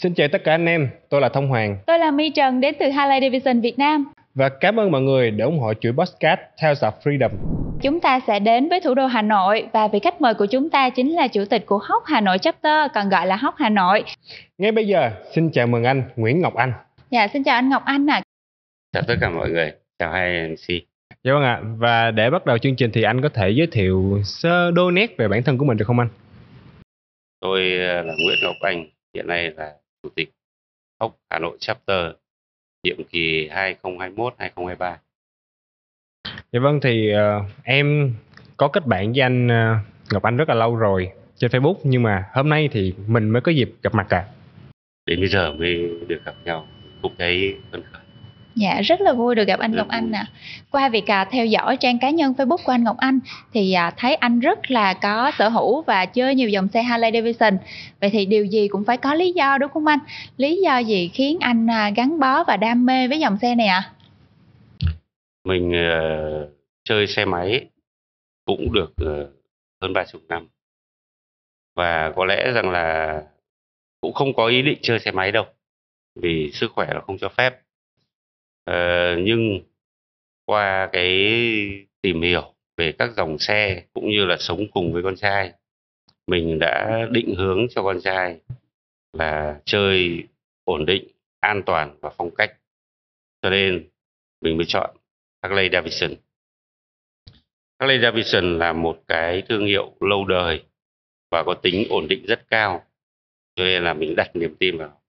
Xin chào tất cả anh em, tôi là Thông Hoàng Tôi là My Trần đến từ Harley Davidson Việt Nam. và cảm ơn mọi người đã ủng hộ chuỗi podcast Tales of Freedom. Chúng ta sẽ đến với thủ đô Hà Nội và vị khách mời của chúng ta chính là chủ tịch của Hóc Hà Nội Chapter, còn gọi là Hóc Hà Nội. Ngay bây giờ, xin chào mừng anh Nguyễn Ngọc Anh. Dạ, xin chào anh Ngọc Anh ạ. Chào tất cả mọi người, chào hai MC. Dạ vâng ạ, và để bắt đầu chương trình thì anh có thể giới thiệu sơ đôi nét về bản thân của mình được không anh? Tôi ờ, là Nguyễn Ngọc Anh, hiện nay là Chủ tịch Hốc Hà Nội Chapter, nhiệm kỳ 2021-2023. Dạ vâng thì ờ, em có kết bạn với anh ờ, Ngọc Anh rất là lâu rồi trên Facebook nhưng mà hôm nay thì mình mới có dịp gặp mặt à. Đến bây giờ mới được gặp nhau, cũng thấy phấn khởi. Dạ, rất là vui được gặp anh Ngọc Anh nè. Qua việc à, theo dõi trang cá nhân Facebook của anh Ngọc Anh thì à, thấy anh rất là có sở hữu và chơi nhiều dòng xe Harley Davidson. Vậy thì điều gì cũng phải có lý do đúng không anh? Lý do gì khiến anh à, gắn bó và đam mê với dòng xe này ạ? Mình ờ, chơi xe máy cũng được ờ, hơn 30 năm. Và có lẽ rằng là cũng không có ý định chơi xe máy đâu, vì sức khỏe nó không cho phép. Ờ, nhưng qua cái tìm hiểu về các dòng xe cũng như là sống cùng với con trai mình đã định hướng cho con trai là chơi ổn định an toàn và phong cách. Cho nên mình mới chọn Harley Davidson. Harley Davidson là một cái thương hiệu lâu đời và có tính ổn định rất cao cho nên là mình đặt niềm tin vào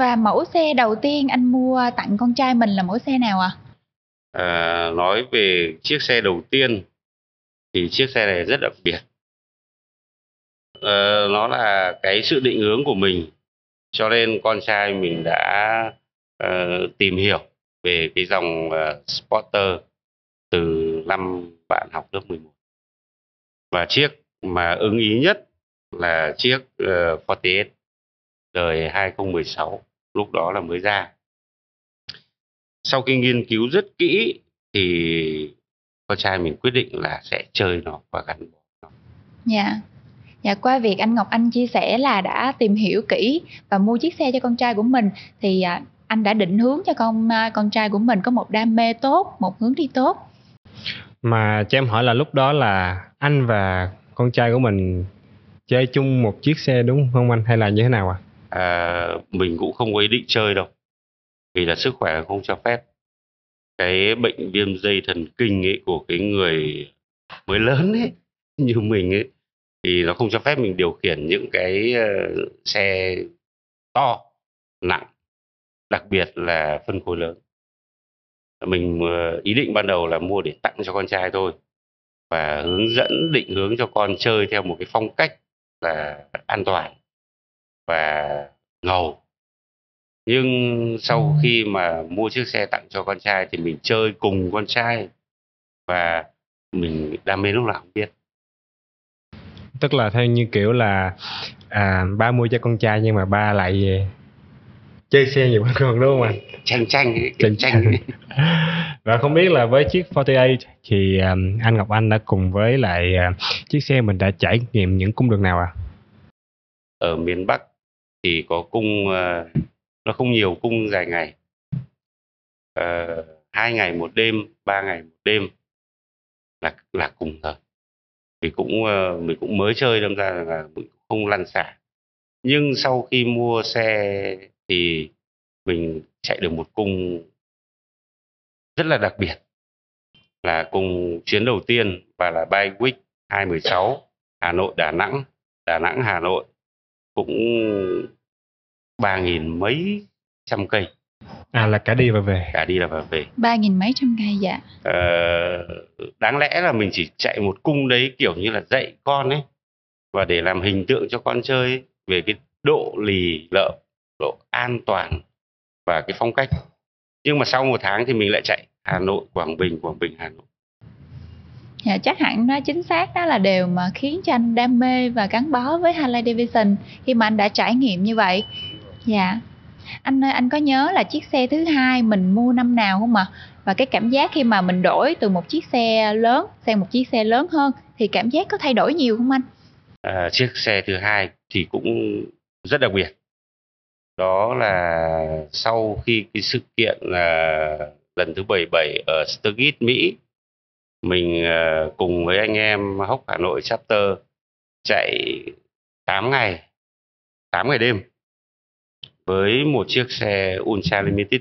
và mẫu xe đầu tiên anh mua tặng con trai mình là mẫu xe nào ạ? À, nói về chiếc xe đầu tiên thì chiếc xe này rất đặc biệt. À, nó là cái sự định hướng của mình cho nên con trai mình đã uh, tìm hiểu về cái dòng uh, Sporter từ năm bạn học lớp 11. Và chiếc mà ưng ý nhất là chiếc uh, 48 đời 2016 lúc đó là mới ra sau khi nghiên cứu rất kỹ thì con trai mình quyết định là sẽ chơi nó và gắn bó nó. Dạ. Dạ qua việc anh Ngọc Anh chia sẻ là đã tìm hiểu kỹ và mua chiếc xe cho con trai của mình thì à, anh đã định hướng cho con à, con trai của mình có một đam mê tốt, một hướng đi tốt. Mà cho em hỏi là lúc đó là anh và con trai của mình chơi chung một chiếc xe đúng không anh hay là như thế nào ạ? À, À, mình cũng không có ý định chơi đâu vì là sức khỏe không cho phép. Cái bệnh viêm dây thần kinh ấy của cái người mới lớn ấy như mình ấy thì nó không cho phép mình điều khiển những cái uh, xe to nặng đặc biệt là phân khối lớn. Mình uh, ý định ban đầu là mua để tặng cho con trai thôi và hướng dẫn định hướng cho con chơi theo một cái phong cách là an toàn và ngầu nhưng sau khi mà mua chiếc xe tặng cho con trai thì mình chơi cùng con trai và mình đam mê lúc nào không biết Tức là theo như kiểu là à, ba mua cho con trai nhưng mà ba lại về chơi xe nhiều hơn con đúng không anh? tranh tranh Tranh tranh. Và không biết là với chiếc 48 thì um, anh Ngọc Anh đã cùng với lại uh, chiếc xe mình đã trải nghiệm những cung đường nào à? ở miền Bắc thì có cung ờ, nó không nhiều cung dài ngày. Ờ, hai ngày một đêm, ba ngày một đêm là là cùng rồi vì cũng ờ, mình cũng mới chơi đâm ra là mình cũng không lăn xả. Nhưng sau khi mua xe thì mình chạy được một cung rất là đặc biệt, là cùng chuyến đầu tiên và là bay week 216 Hà Nội, Đà Nẵng Đà Nẵng, Hà Nội cũng ba nghìn mấy trăm cây À là cả đi và về. cả đi là và về Ba nghìn mấy trăm cây dạ. Ờ, đáng lẽ là mình chỉ chạy một cung đấy kiểu như là dạy con ấy và để làm hình tượng cho con chơi ấy, về cái độ lì lợm độ an toàn và cái phong cách nhưng mà sau một tháng thì mình lại chạy Hà Nội Quảng Bình Quảng Bình Hà Nội Dạ chắc hẳn nó chính xác đó là điều mà khiến cho anh đam mê và gắn bó với Harley Davidson khi mà anh đã trải nghiệm như vậy. Dạ. Anh ơi, anh có nhớ là chiếc xe thứ hai mình mua năm nào không ạ? Và cái cảm giác khi mà mình đổi từ một chiếc xe lớn sang một chiếc xe lớn hơn thì cảm giác có thay đổi nhiều không anh? à, chiếc xe thứ hai thì cũng rất đặc biệt đó là sau khi cái sự kiện là lần thứ 77 ở Sturgis Mỹ mình ờ, cùng với anh em Hốc Hà Nội chapter chạy 8 ngày 8 ngày đêm với một chiếc xe Ultra Limited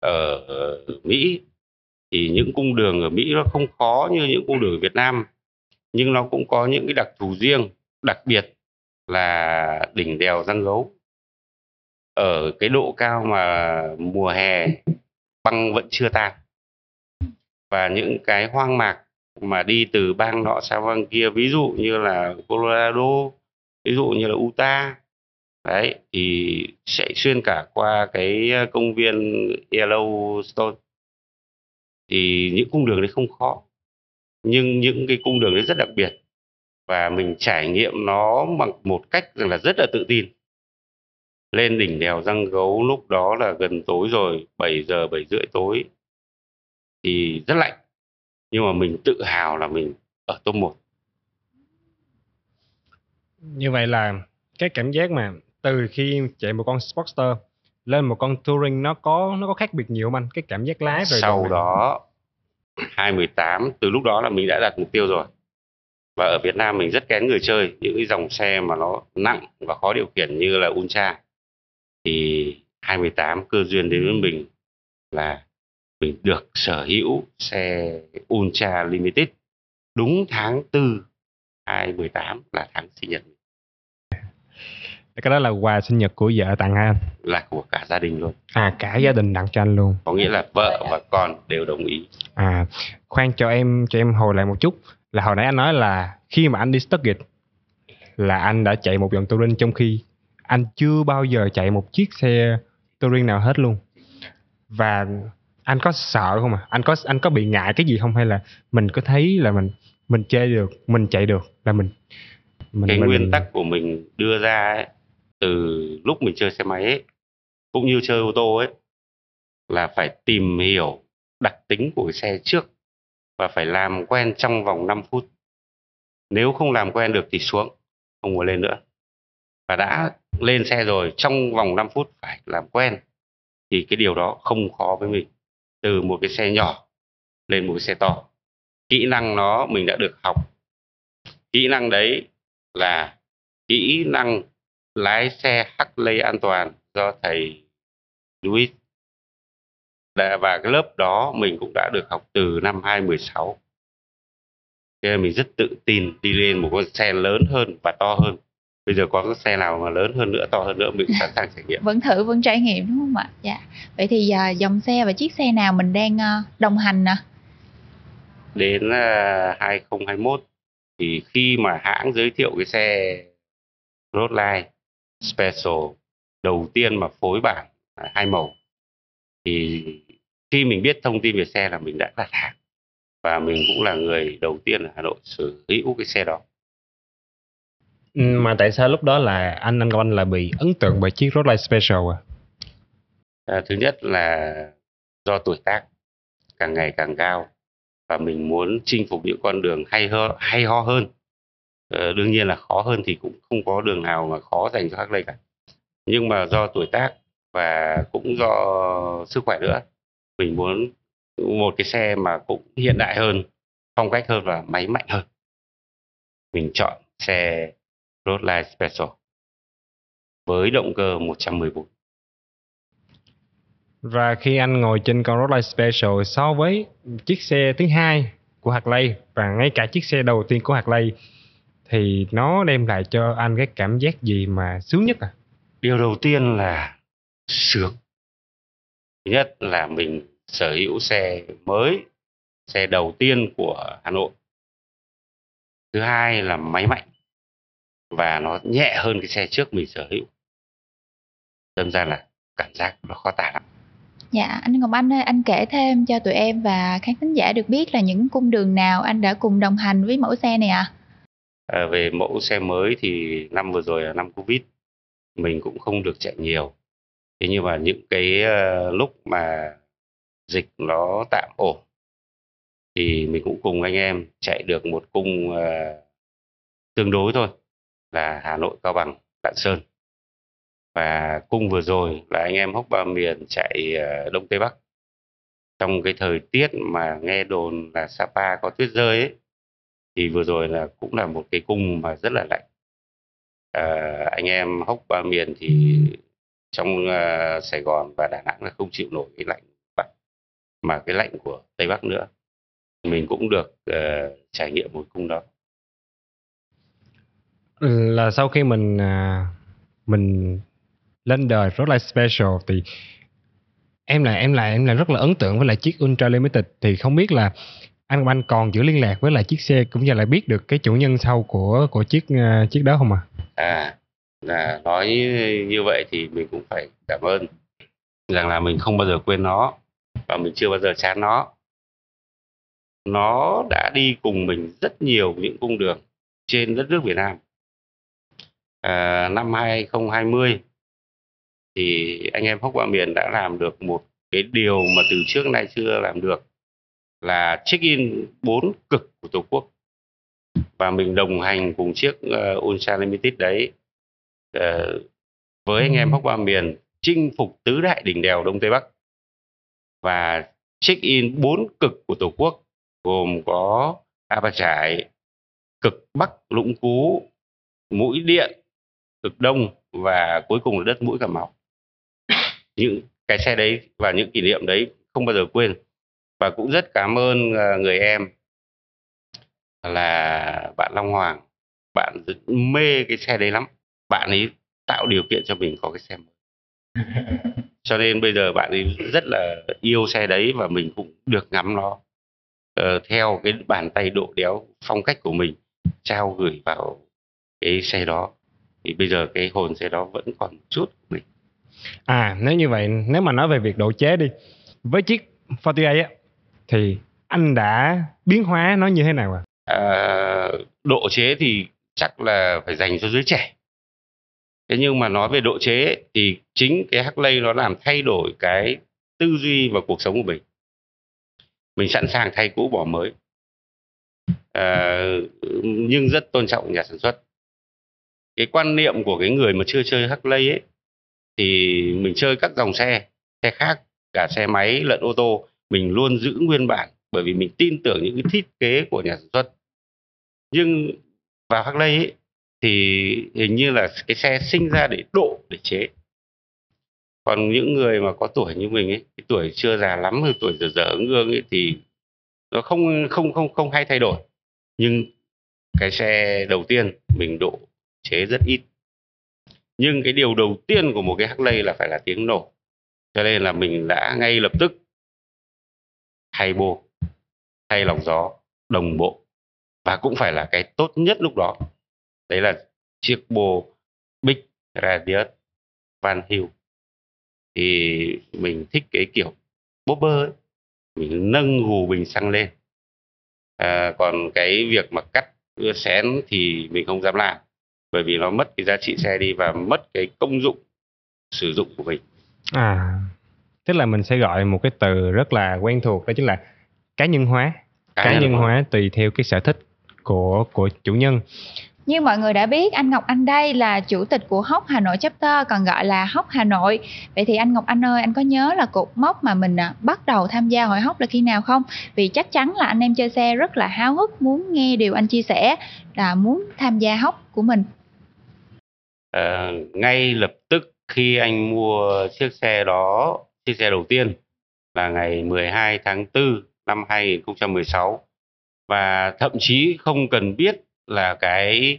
ở Mỹ. Thì những cung đường ở Mỹ nó không khó như những cung đường ở Việt Nam, nhưng nó cũng có những cái đặc thù riêng, đặc biệt là đỉnh đèo răng gấu. Ở cái độ cao mà mùa hè băng vẫn chưa tan và những cái hoang mạc mà đi từ bang nọ sang bang kia, ví dụ như là Colorado, ví dụ như là Utah, đấy, thì chạy xuyên cả qua cái ờ, công viên Yellowstone. Thì những cung đường đấy không khó, nhưng những cái cung đường đấy rất đặc biệt và mình trải nghiệm nó bằng một cách rằng là rất là tự tin. Lên đỉnh đèo răng gấu lúc đó là gần tối rồi 7 giờ 7 rưỡi tối thì rất lạnh. Nhưng mà mình tự hào là mình ở top 1 như vậy là cái cảm giác mà từ khi chạy một con Sportster lên một con Touring nó có nó có khác biệt nhiều không anh? Cái cảm giác lái rồi sau đó 2018 từ lúc đó là mình đã đặt mục tiêu rồi. Và ở Việt Nam mình rất kén người chơi những cái dòng xe mà nó nặng và khó điều khiển như là Ultra. Thì 2018 cơ duyên đến với mình là mình được sở hữu xe Ultra Limited đúng tháng 4 2018 là tháng sinh nhật. Cái đó là quà sinh nhật của vợ tặng anh? Là của cả gia đình luôn. À cả gia đình tặng cho anh luôn. Có nghĩa là vợ và con đều đồng ý. À khoan cho em cho em hồi lại một chút. Là hồi nãy anh nói là khi mà anh đi Stuttgart là anh đã chạy một vòng touring trong khi anh chưa bao giờ chạy một chiếc xe touring nào hết luôn. Và anh có sợ không à anh có anh có bị ngại cái gì không? Hay là mình có thấy là mình mình chơi được mình chạy được là mình, mình cái mình, nguyên tắc của mình đưa ra ấy, từ lúc mình chơi xe máy ấy, cũng như chơi ô tô ấy là phải tìm hiểu đặc tính của cái xe trước và phải làm quen trong vòng 5 phút. Nếu không làm quen được thì xuống không muốn lên nữa. Và đã lên xe rồi trong vòng 5 phút phải làm quen thì cái điều đó không khó với mình từ một cái xe nhỏ lên một cái xe to. Kỹ năng nó mình đã được học. Kỹ năng đấy là kỹ năng lái xe Harley an toàn do thầy Louis. Và cái lớp đó mình cũng đã được học từ năm 2016 cho nên mình rất tự tin đi lên một con xe lớn hơn và to hơn bây giờ có cái xe nào mà lớn hơn nữa to hơn nữa mình sẵn sàng trải nghiệm? Vẫn thử vẫn trải nghiệm đúng không ạ? Dạ. Vậy thì giờ dòng xe và chiếc xe nào mình đang ờ, đồng hành nè? Đến uh, ờ, 2021 thì khi mà hãng giới thiệu cái xe Roadline Special đầu tiên mà phối bản hai màu thì khi mình biết thông tin về xe là mình đã đặt hàng và mình cũng là người đầu tiên ở Hà Nội sở hữu cái xe đó Ừ, mà tại sao lúc đó là anh anh Anh là bị ấn tượng bởi chiếc Roadline Special à? à thứ nhất là do tuổi tác càng ngày càng cao và mình muốn chinh phục những con đường hay ho, hay ho hơn. Ờ, đương nhiên là khó hơn thì cũng không có đường nào mà khó dành cho Harley cả. Nhưng mà do tuổi tác và cũng do sức khỏe nữa mình muốn một cái xe mà cũng hiện đại hơn phong cách hơn và máy mạnh hơn. Mình chọn xe Roadline Special với động cơ 114 và khi anh ngồi trên con Roadline Special so với chiếc xe thứ hai của Harley và ngay cả chiếc xe đầu tiên của Harley thì nó đem lại cho anh cái cảm giác gì mà sướng nhất à? Điều đầu tiên là sướng. Thứ nhất là mình sở hữu xe mới, xe đầu tiên của Hà Nội. Thứ hai là máy mạnh và nó nhẹ hơn cái xe trước mình sở hữu. Đâm ra là cảm giác nó khó tả lắm. Dạ, anh Ngọc Anh ơi, anh kể thêm cho tụi em và khán thính giả được biết là những cung đường nào anh đã cùng đồng hành với mẫu xe này à? à về mẫu xe mới thì năm vừa rồi là năm Covid, mình cũng không được chạy nhiều. Thế nhưng mà những cái uh, lúc mà dịch nó tạm ổn thì mình cũng cùng anh em chạy được một cung uh, tương đối thôi là Hà Nội, Cao Bằng, Lạng Sơn. Và cung vừa rồi là anh em hốc ba miền chạy ờ, đông tây bắc. Trong cái thời tiết mà nghe đồn là Sapa có tuyết rơi ấy thì vừa rồi là cũng là một cái cung mà rất là lạnh. À, anh em hốc ba miền thì trong uh, Sài Gòn và Đà Nẵng là không chịu nổi cái lạnh Bắc mà cái lạnh của Tây Bắc nữa. Mình cũng được uh, trải nghiệm một cung đó. Ừ, là sau khi mình à, mình lên đời rất là special thì em là em là em là rất là ấn tượng với lại chiếc Ultra Limited. Thì không biết là anh anh còn giữ liên lạc với lại chiếc xe cũng như là biết được cái chủ nhân sau của của chiếc uh, chiếc đó không à? À là nói như vậy thì mình cũng phải cảm ơn rằng là mình không bao giờ quên nó và mình chưa bao giờ chán nó. Nó đã đi cùng mình rất nhiều những cung đường trên đất nước Việt Nam à, năm 2020 thì anh em Hốc Ba Miền đã làm được một cái điều mà từ trước nay chưa làm được là check in bốn cực của Tổ quốc. Và mình đồng hành cùng chiếc uh, Ultra Limited đấy uh, với anh em Hốc Ba Miền chinh phục tứ đại đỉnh đèo Đông Tây Bắc. Và check in bốn cực của Tổ quốc gồm có A Ba Trải, cực Bắc Lũng Cú, Mũi Điện, cực Đông và cuối cùng là đất Mũi Cà Mau. Những cái xe đấy và những kỷ niệm đấy không bao giờ quên. Và cũng rất cảm ơn ờ, người em là bạn Long Hoàng. Bạn mê cái xe đấy lắm. Bạn ấy tạo điều kiện cho mình có cái xe mới. Cho nên bây giờ bạn ấy rất là yêu xe đấy và mình cũng được ngắm nó uh, theo cái bàn tay độ đéo phong cách của mình trao gửi vào cái xe đó thì bây giờ cái hồn xe đó vẫn còn chút của mình à nếu như vậy nếu mà nói về việc độ chế đi với chiếc Fortier á thì anh đã biến hóa nó như thế nào ạ? À? À, độ chế thì chắc là phải dành cho giới trẻ. Thế nhưng mà nói về độ chế thì chính cái Harley nó làm thay đổi cái tư duy và cuộc sống của mình. Mình sẵn sàng thay cũ bỏ mới. À, nhưng rất tôn trọng nhà sản xuất. Cái quan niệm của cái người mà chưa chơi Harley ấy thì mình chơi các dòng xe, xe khác, cả xe máy lẫn ô tô mình luôn giữ nguyên bản bởi vì mình tin tưởng những cái thiết kế của nhà sản xuất. Nhưng vào Harley ấy, thì hình như là cái xe sinh ra để độ để chế. Còn những người mà có tuổi như mình ấy cái tuổi chưa già lắm rồi tuổi dở dở ứng ương ấy thì nó không không không không hay thay đổi. Nhưng cái xe đầu tiên mình độ chế rất ít. Nhưng cái điều đầu tiên của một cái Harley là phải là tiếng nổ. Cho nên là mình đã ngay lập tức thay bô thay lọc gió đồng bộ. Và cũng phải là cái tốt nhất lúc đó. Đấy là chiếc bô Big Radius Van Hill. Thì mình thích cái kiểu bobber ấy. Mình nâng gù bình xăng lên. À, còn cái việc mà cắt xén thì mình không dám làm bởi vì nó mất cái giá trị xe đi và mất cái công dụng sử dụng của mình à tức là mình sẽ gọi một cái từ rất là quen thuộc đó chính là cá nhân hóa cá, cá nhân hóa. hóa tùy theo cái sở thích của của chủ nhân như mọi người đã biết, anh Ngọc Anh đây là chủ tịch của Hóc Hà Nội Chapter, còn gọi là Hóc Hà Nội. Vậy thì anh Ngọc Anh ơi, anh có nhớ là cột mốc mà mình à, bắt đầu tham gia hội Hóc là khi nào không? Vì chắc chắn là anh em chơi xe rất là háo hức muốn nghe điều anh chia sẻ là muốn tham gia Hóc của mình. À, ngay lập tức khi anh mua chiếc xe đó chiếc xe đầu tiên là ngày 12 tháng 4 năm 2016 và thậm chí không cần biết là cái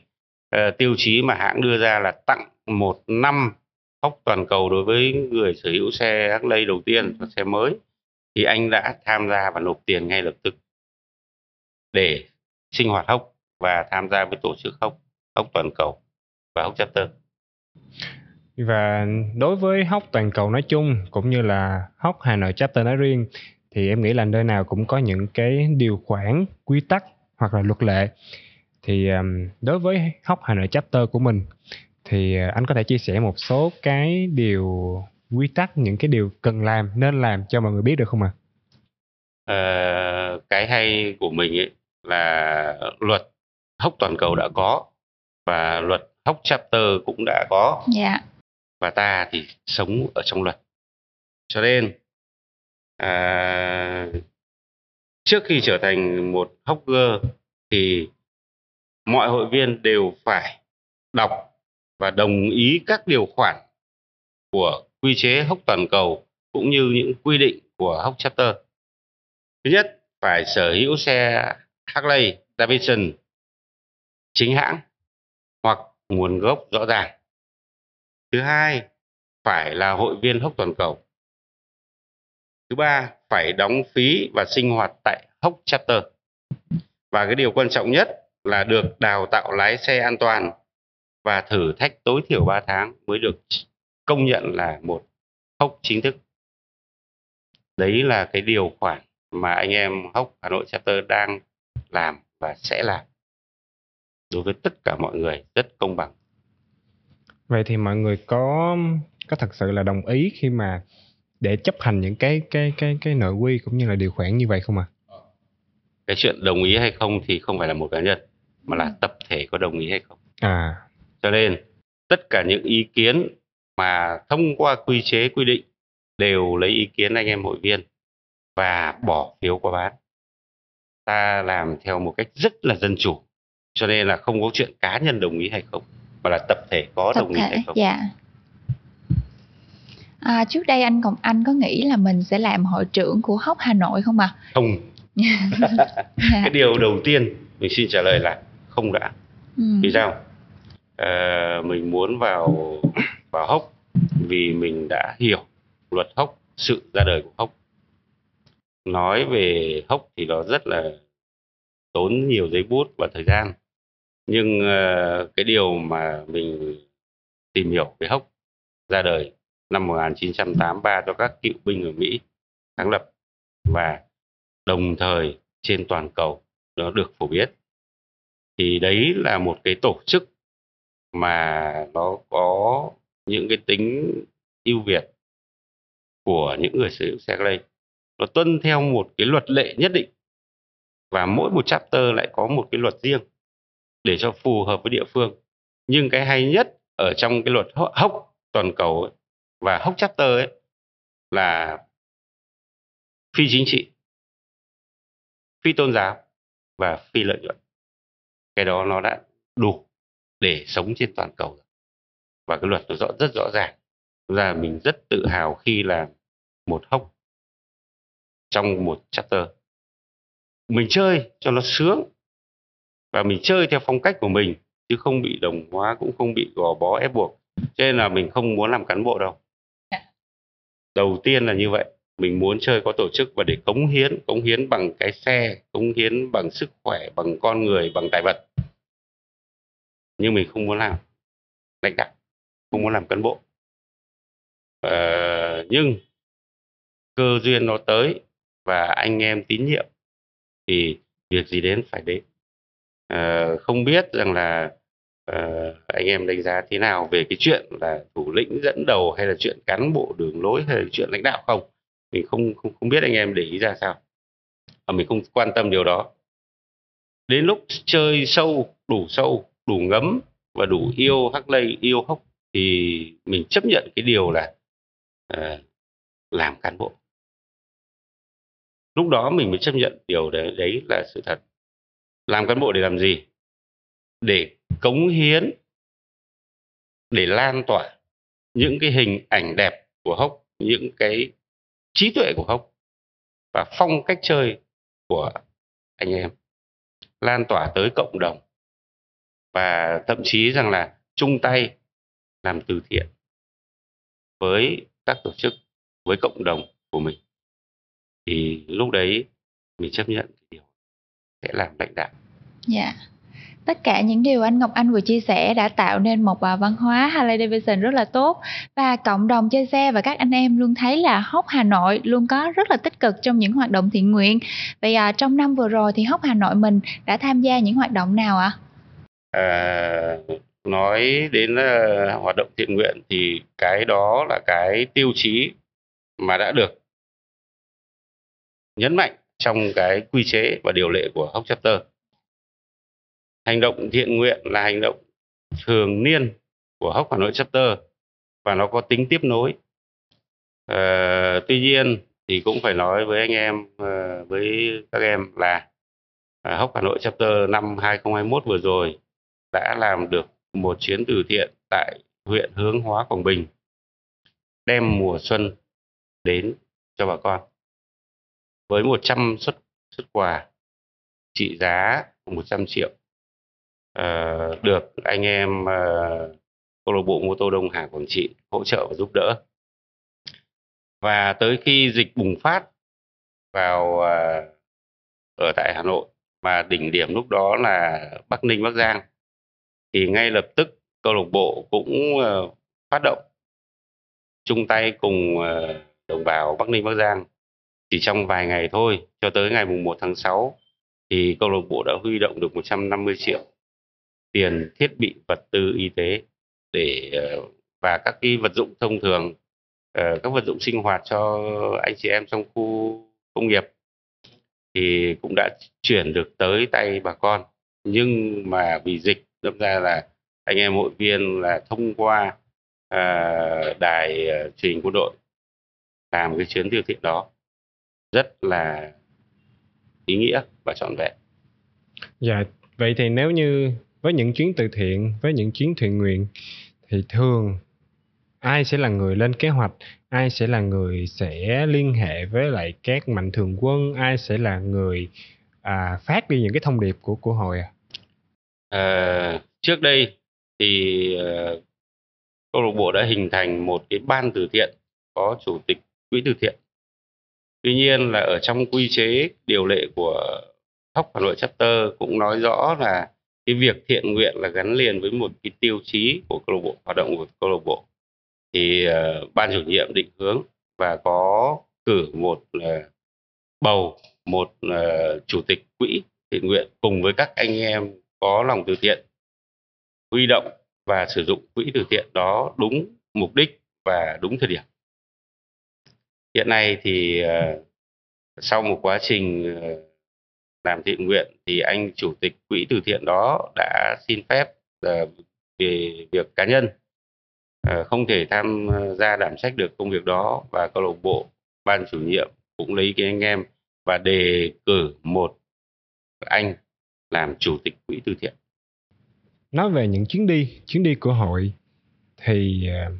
uh, tiêu chí mà hãng đưa ra là tặng một năm hốc toàn cầu đối với người sở hữu xe Harley đầu tiên và xe mới thì anh đã tham gia và nộp tiền ngay lập tức để sinh hoạt hốc và tham gia với tổ chức hốc hốc toàn cầu và hốc chapter và đối với hóc toàn cầu nói chung cũng như là hóc Hà Nội chapter nói riêng thì em nghĩ là nơi nào cũng có những cái điều khoản quy tắc hoặc là luật lệ thì um, đối với hóc Hà Nội chapter của mình thì ờ, anh có thể chia sẻ một số cái điều quy tắc những cái điều cần làm nên làm cho mọi người biết được không ạ? À? À, cái hay của mình ấy là luật hốc toàn cầu đã có và luật hóc chapter cũng đã có. Dạ. Yeah và ta thì sống ở trong luật cho nên à, trước khi trở thành một hogger thì mọi hội viên đều phải đọc và đồng ý các điều khoản của quy chế hốc toàn cầu cũng như những quy định của hốc chapter. Thứ nhất, phải sở hữu xe Harley Davidson chính hãng hoặc nguồn gốc rõ ràng. Thứ hai, phải là hội viên hốc toàn cầu. Thứ ba, phải đóng phí và sinh hoạt tại hốc chapter. Và cái điều quan trọng nhất là được đào tạo lái xe an toàn và thử thách tối thiểu 3 tháng mới được công nhận là một hốc chính thức. Đấy là cái điều khoản mà anh em hốc Hà Nội chapter đang làm và sẽ làm đối với tất cả mọi người rất công bằng. Vậy thì mọi người có có thật sự là đồng ý khi mà để chấp hành những cái cái cái cái nội quy cũng như là điều khoản như vậy không ạ? À? Cái chuyện đồng ý hay không thì không phải là một cá nhân mà là tập thể có đồng ý hay không. À. Cho nên tất cả những ý kiến mà thông qua quy chế quy định đều lấy ý kiến anh em hội viên và bỏ phiếu qua bán. Ta làm theo một cách rất là dân chủ. Cho nên là không có chuyện cá nhân đồng ý hay không mà là tập thể có tập đồng thể, ý hay không. Dạ. À, trước đây anh còn anh có nghĩ là mình sẽ làm hội trưởng của Hóc Hà Nội không ạ? À? Không. cái điều đầu tiên mình xin trả lời là không đã. Ừ. Vì sao? À, mình muốn vào vào Hóc vì mình đã hiểu luật Hóc, sự ra đời của Hóc. Nói về Hóc thì nó rất là tốn nhiều giấy bút và thời gian. Nhưng ờ, cái điều mà mình tìm hiểu về hốc ra đời năm 1983 cho các cựu binh ở Mỹ sáng lập và đồng thời trên toàn cầu nó được phổ biến thì đấy là một cái tổ chức mà nó có những cái tính ưu việt của những người sử dụng xe clay nó tuân theo một cái luật lệ nhất định và mỗi một chapter lại có một cái luật riêng để cho phù hợp với địa phương. Nhưng cái hay nhất ở trong cái luật hốc toàn cầu ấy, và hốc chapter ấy là phi chính trị phi tôn giáo và phi lợi nhuận. Cái đó nó đã đủ để sống trên toàn cầu và cái luật nó rõ rất rõ ràng. Là mình rất tự hào khi là một hốc trong một chapter. Mình chơi cho nó sướng và mình chơi theo phong cách của mình chứ không bị đồng hóa cũng không bị gò bó ép buộc. Cho nên là mình không muốn làm cán bộ đâu. Đầu tiên là như vậy. Mình muốn chơi có tổ chức và để cống hiến cống hiến bằng cái xe cống hiến bằng sức khỏe bằng con người bằng tài vật. Nhưng mình không muốn làm. Lãnh đạo. Không muốn làm cán bộ. Ờ, nhưng cơ duyên nó tới và anh em tín nhiệm thì việc gì đến phải đến Ờ, không biết rằng là uh, anh em đánh giá thế nào về cái chuyện là thủ lĩnh dẫn đầu hay là chuyện cán bộ đường lối hay là chuyện lãnh đạo không? Mình không không không biết anh em để ý ra sao. À, mình không quan tâm điều đó. Đến lúc chơi sâu đủ sâu đủ ngấm và đủ yêu hắc lây yêu hốc thì mình chấp nhận cái điều là uh, làm cán bộ. Lúc đó mình mới chấp nhận điều đấy đấy là sự thật làm cán bộ để làm gì? Để cống hiến, để lan tỏa những cái hình ảnh đẹp của hốc, những cái trí tuệ của hốc và phong cách chơi của anh em, lan tỏa tới cộng đồng. Và thậm chí rằng là chung tay làm từ thiện với các tổ chức, với cộng đồng của mình. Thì lúc đấy mình chấp nhận sẽ làm lãnh đạo. Dạ. Yeah tất cả những điều anh Ngọc Anh vừa chia sẻ đã tạo nên một văn hóa Harley Davidson rất là tốt và cộng đồng chơi xe và các anh em luôn thấy là Hóc Hà Nội luôn có rất là tích cực trong những hoạt động thiện nguyện. Vậy uh, trong năm vừa rồi thì Hóc Hà Nội mình đã tham gia những hoạt động nào ạ? À? À, nói đến uh, hoạt động thiện nguyện thì cái đó là cái tiêu chí mà đã được nhấn mạnh trong cái quy chế và điều lệ của Hóc Chapter. Hành động thiện nguyện là hành động thường niên của hóc hà nội chapter và nó có tính tiếp nối. À, tuy nhiên thì cũng phải nói với anh em à, với các em là à, Hốc Hà Nội chapter năm 2021 vừa rồi đã làm được một chuyến từ thiện tại huyện Hướng Hóa Quảng Bình đem mùa xuân đến cho bà con với 100 xuất xuất quà trị giá 100 triệu uh, được anh em uh, câu lạc bộ mô tô Đông Hà Quảng Trị hỗ trợ và giúp đỡ. Và tới khi dịch bùng phát vào uh, ở tại Hà Nội và đỉnh điểm lúc đó là Bắc Ninh Bắc Giang thì ngay lập tức câu lạc bộ cũng uh, phát động chung tay cùng uh, đồng bào Bắc Ninh Bắc Giang chỉ trong vài ngày thôi cho tới ngày mùng 1 tháng 6 thì câu lạc bộ đã huy động được 150 triệu tiền thiết bị vật tư y tế để ờ, và các cái vật dụng thông thường ờ, các vật dụng sinh hoạt cho anh chị em trong khu công nghiệp. Thì cũng đã chuyển được tới tay bà con. Nhưng mà vì dịch đâm ra là anh em hội viên là thông qua à, đài truyền quân đội làm cái chuyến từ thiện đó rất là ý nghĩa và trọn vẹn. Dạ, vậy thì nếu như với những chuyến từ thiện, với những chuyến thiện nguyện thì thường ai sẽ là người lên kế hoạch, ai sẽ là người sẽ liên hệ với lại các mạnh thường quân, ai sẽ là người à, phát đi những cái thông điệp của của hội à? à trước đây thì uh, câu lạc bộ đã hình thành một cái ban từ thiện có chủ tịch quỹ từ thiện tuy nhiên là ở trong quy chế điều lệ của Hóc Hà Nội chapter cũng nói rõ là cái việc thiện nguyện là gắn liền với một cái tiêu chí của câu lạc bộ hoạt động của câu lạc bộ. Thì uh, ban chủ nhiệm định hướng và có cử một uh, bầu một uh, chủ tịch quỹ thiện nguyện cùng với các anh em có lòng từ thiện huy động và sử dụng quỹ từ thiện đó đúng mục đích và đúng thời điểm hiện nay thì uh, sau một quá trình uh, làm thiện nguyện thì anh chủ tịch quỹ từ thiện đó đã xin phép uh, về việc cá nhân. Uh, không thể tham gia đảm trách được công việc đó và câu lạc bộ ban chủ nhiệm cũng lấy cái anh em và đề cử một anh làm chủ tịch quỹ từ thiện. Nói về những chuyến đi chuyến đi của hội thì uh,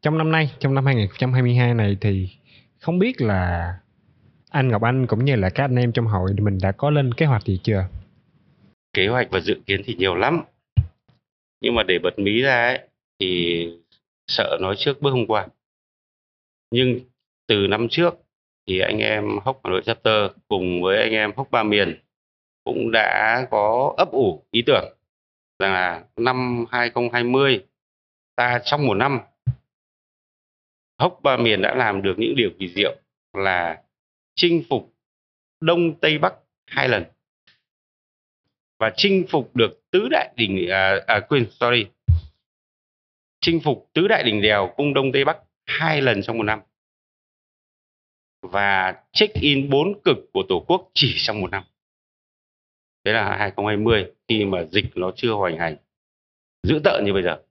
trong năm nay trong năm 2022 này thì không biết là anh Ngọc Anh cũng như là các anh em trong hội mình đã có lên kế hoạch gì chưa? Kế hoạch và dự kiến thì nhiều lắm. Nhưng mà để bật mí ra ấy, thì sợ nói trước bước hôm qua. Nhưng từ năm trước thì anh em Hốc Hà Nội Chapter cùng với anh em Hốc Ba Miền cũng đã có ấp ủ ý tưởng rằng là năm 2020 ta trong một năm hốc ba miền đã làm được những điều kỳ diệu là chinh phục đông tây bắc hai lần. Và chinh phục được tứ đại đỉnh à, à quên sorry. Chinh phục tứ đại đỉnh đèo cung đông tây bắc hai lần trong một năm. Và check in bốn cực của tổ quốc chỉ trong một năm. Đấy là 2020 khi mà dịch nó chưa hoành hành. Dữ tợn như bây giờ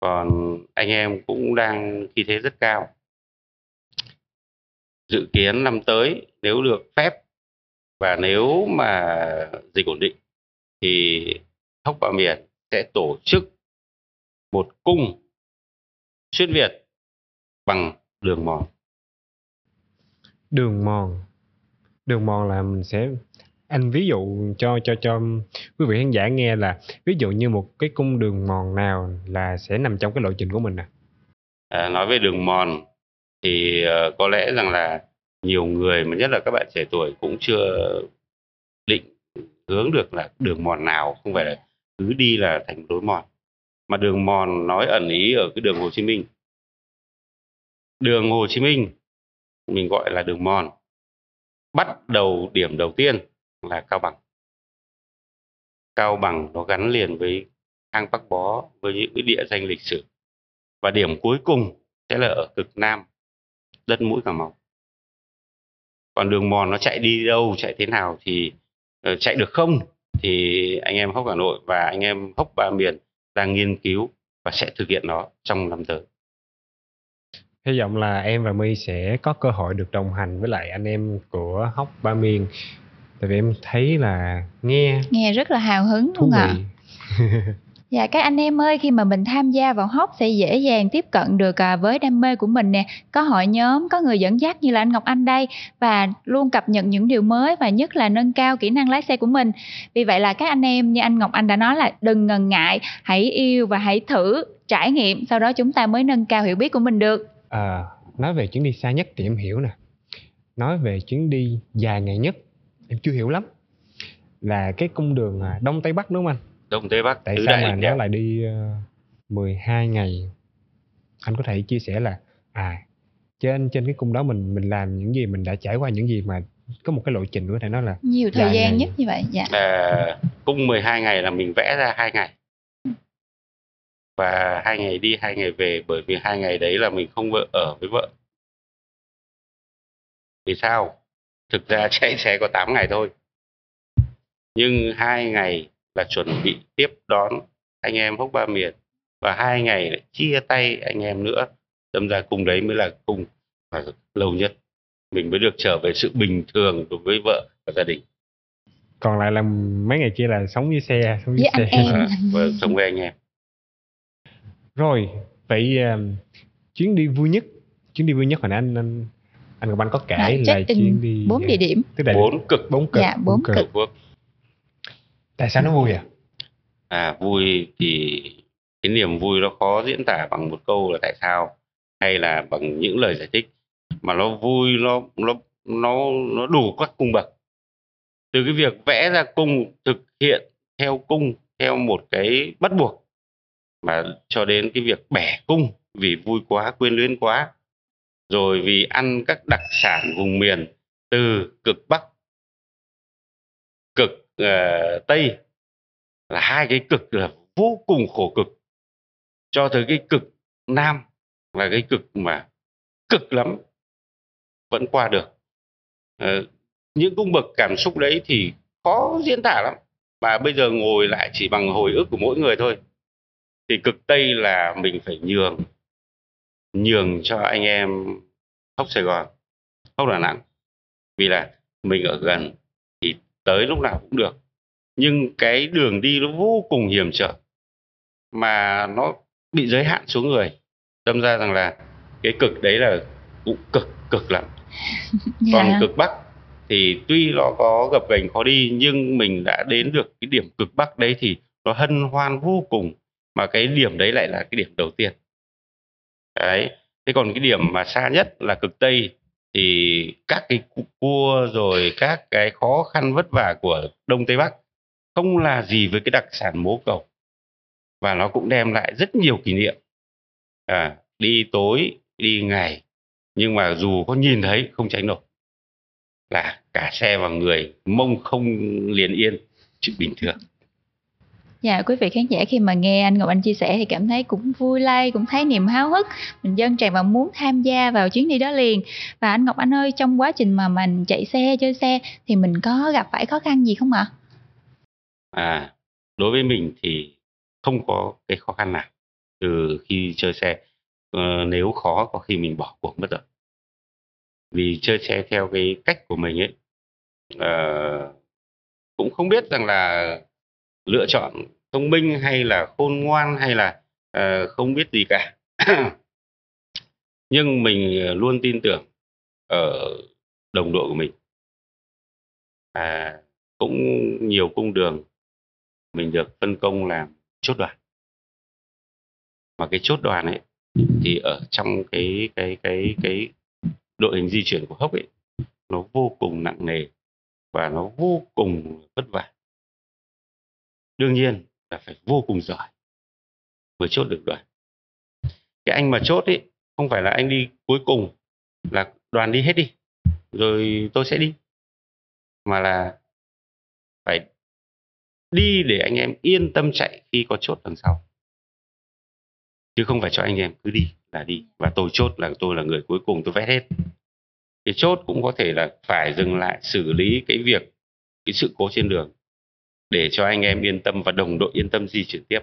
còn anh em cũng đang khí thế rất cao dự kiến năm tới nếu được phép và nếu mà dịch ổn định thì Hóc Bà Miền sẽ tổ chức một cung xuyên Việt bằng đường mòn. Đường mòn. Đường mòn là mình sẽ anh ví dụ cho cho cho quý vị khán giả nghe là ví dụ như một cái cung đường mòn nào là sẽ nằm trong cái lộ trình của mình à? à nói về đường mòn thì uh, có lẽ rằng là nhiều người mà nhất là các bạn trẻ tuổi cũng chưa định hướng được là đường mòn nào không phải là cứ đi là thành lối mòn. Mà đường mòn nói ẩn ý ở cái đường Hồ Chí Minh. Đường Hồ Chí Minh mình gọi là đường mòn. Bắt đầu điểm đầu tiên là Cao Bằng. Cao Bằng nó gắn liền với hang Bắc Bó với những cái địa danh lịch sử. Và điểm cuối cùng sẽ là ở cực Nam, đất mũi Cà Mau. Còn đường mòn nó chạy đi đâu, chạy thế nào thì uh, chạy được không thì anh em Hóc Hà Nội và anh em Hóc Ba Miền đang nghiên cứu và sẽ thực hiện nó trong năm tới. hy vọng là em và My sẽ có cơ hội được đồng hành với lại anh em của Hóc Ba Miền tại vì em thấy là nghe nghe rất là hào hứng thú luôn ạ vị Dạ các anh em ơi, khi mà mình tham gia vào hóc sẽ dễ dàng tiếp cận được à, với đam mê của mình nè, có hội nhóm, có người dẫn dắt như là anh Ngọc Anh đây và luôn cập nhật những điều mới và nhất là nâng cao kỹ năng lái xe của mình. Vì vậy là các anh em như anh Ngọc Anh đã nói là đừng ngần ngại, hãy yêu và hãy thử trải nghiệm, sau đó chúng ta mới nâng cao hiểu biết của mình được. à, nói về chuyến đi xa nhất thì em hiểu nè nói về chuyến đi dài ngày nhất em chưa hiểu lắm là cái cung đường à, đông tây bắc đúng không anh đông tây bắc tại sao đại mà nó lại đi uh, 12 ngày anh có thể chia sẻ là à trên trên cái cung đó mình mình làm những gì mình đã trải qua những gì mà có một cái lộ trình có thể nói là Nhiều thời gian ngày. nhất như vậy. Dạ. à, cung 12 ngày là mình vẽ ra hai ngày và hai ngày đi hai ngày về bởi vì hai ngày đấy là mình không vợ ở với vợ vì sao thực ra chạy xe có 8 ngày thôi. Nhưng hai ngày là chuẩn bị tiếp đón anh em hốc ba miền và hai ngày lại chia tay anh em nữa. Đâm ra cùng đấy mới là cùng mà lâu nhất. Mình mới được trở về sự bình thường đối với vợ và gia đình. Còn lại là mấy ngày kia là sống với xe sống với, Với anh xe. em. à, và sống với anh em. Rồi vậy um, chuyến đi vui nhất chuyến đi vui nhất hồi nãy anh anh anh Ngọc Anh có kể Đã là chuyến đi bốn địa điểm. tức là bốn cực. Bốn cực. Dạ, bốn cực. Quốc tại sao nó vui à à vui thì cái niềm vui nó khó diễn tả bằng một câu là tại sao hay là bằng những lời giải thích. Mà nó vui nó nó nó nó đủ các cung bậc. Từ cái việc vẽ ra cung thực hiện theo cung theo một cái bắt buộc mà cho đến cái việc bẻ cung vì vui quá quyến luyến quá rồi vì ăn các đặc sản vùng miền từ cực bắc cực uh, tây là hai cái cực là vô cùng khổ cực. Cho tới cái cực nam là cái cực mà cực lắm vẫn qua được. Uh, những cung bậc cảm xúc đấy thì khó diễn tả lắm. Mà bây giờ ngồi lại chỉ bằng hồi ức của mỗi người thôi. Thì cực tây là mình phải nhường nhường cho anh em hóc sài gòn hóc đà nẵng. Vì là mình ở gần thì tới lúc nào cũng được. Nhưng cái đường đi nó vô cùng hiểm trở mà nó bị giới hạn số người. Đâm ra rằng là cái cực đấy là cũng cực cực lắm. Còn Dạ. cực bắc thì tuy nó có gập ghềnh khó đi nhưng mình đã đến được cái điểm cực bắc đấy thì nó hân hoan vô cùng. Mà cái điểm đấy lại là cái điểm đầu tiên đấy. Thế còn cái điểm mà xa nhất là cực tây thì các cái cua rồi các cái khó khăn vất vả của đông tây bắc không là gì với cái đặc sản mố cầu và nó cũng đem lại rất nhiều kỷ niệm. À, đi tối đi ngày nhưng mà dù có nhìn thấy không tránh nổi. Là cả xe và người mông không liền yên chuyện bình thường. Dạ quý vị khán giả khi mà nghe anh Ngọc Anh chia sẻ thì cảm thấy cũng vui lây, cũng thấy niềm háo hức, mình dân tràn và muốn tham gia vào chuyến đi đó liền. Và anh Ngọc Anh ơi, trong quá trình mà mình chạy xe, chơi xe thì mình có gặp phải khó khăn gì không ạ? à đối với mình thì không có cái khó khăn nào từ khi chơi xe ờ, nếu khó có khi mình bỏ cuộc mất rồi vì chơi xe theo cái cách của mình ấy uh, cũng không biết rằng là lựa chọn thông minh hay là khôn ngoan hay là uh, không biết gì cả. Nhưng mình ờ, luôn tin tưởng ở đồng đội của mình. À, cũng nhiều cung đường mình được phân công làm chốt đoàn. Mà cái chốt đoàn ấy thì ở trong cái cái cái cái đội hình di chuyển của hốc ấy nó vô cùng nặng nề và nó vô cùng vất vả đương nhiên là phải vô cùng giỏi mới chốt được đoàn. Cái anh mà chốt ấy không phải là anh đi cuối cùng là đoàn đi hết đi, rồi tôi sẽ đi, mà là phải đi để anh em yên tâm chạy khi có chốt đằng sau. Chứ không phải cho anh em cứ đi là đi, và tôi chốt là tôi là người cuối cùng, tôi vét hết. Cái chốt cũng có thể là phải dừng lại xử lý cái việc, cái sự cố trên đường để cho anh em yên tâm và đồng đội yên tâm di chuyển tiếp.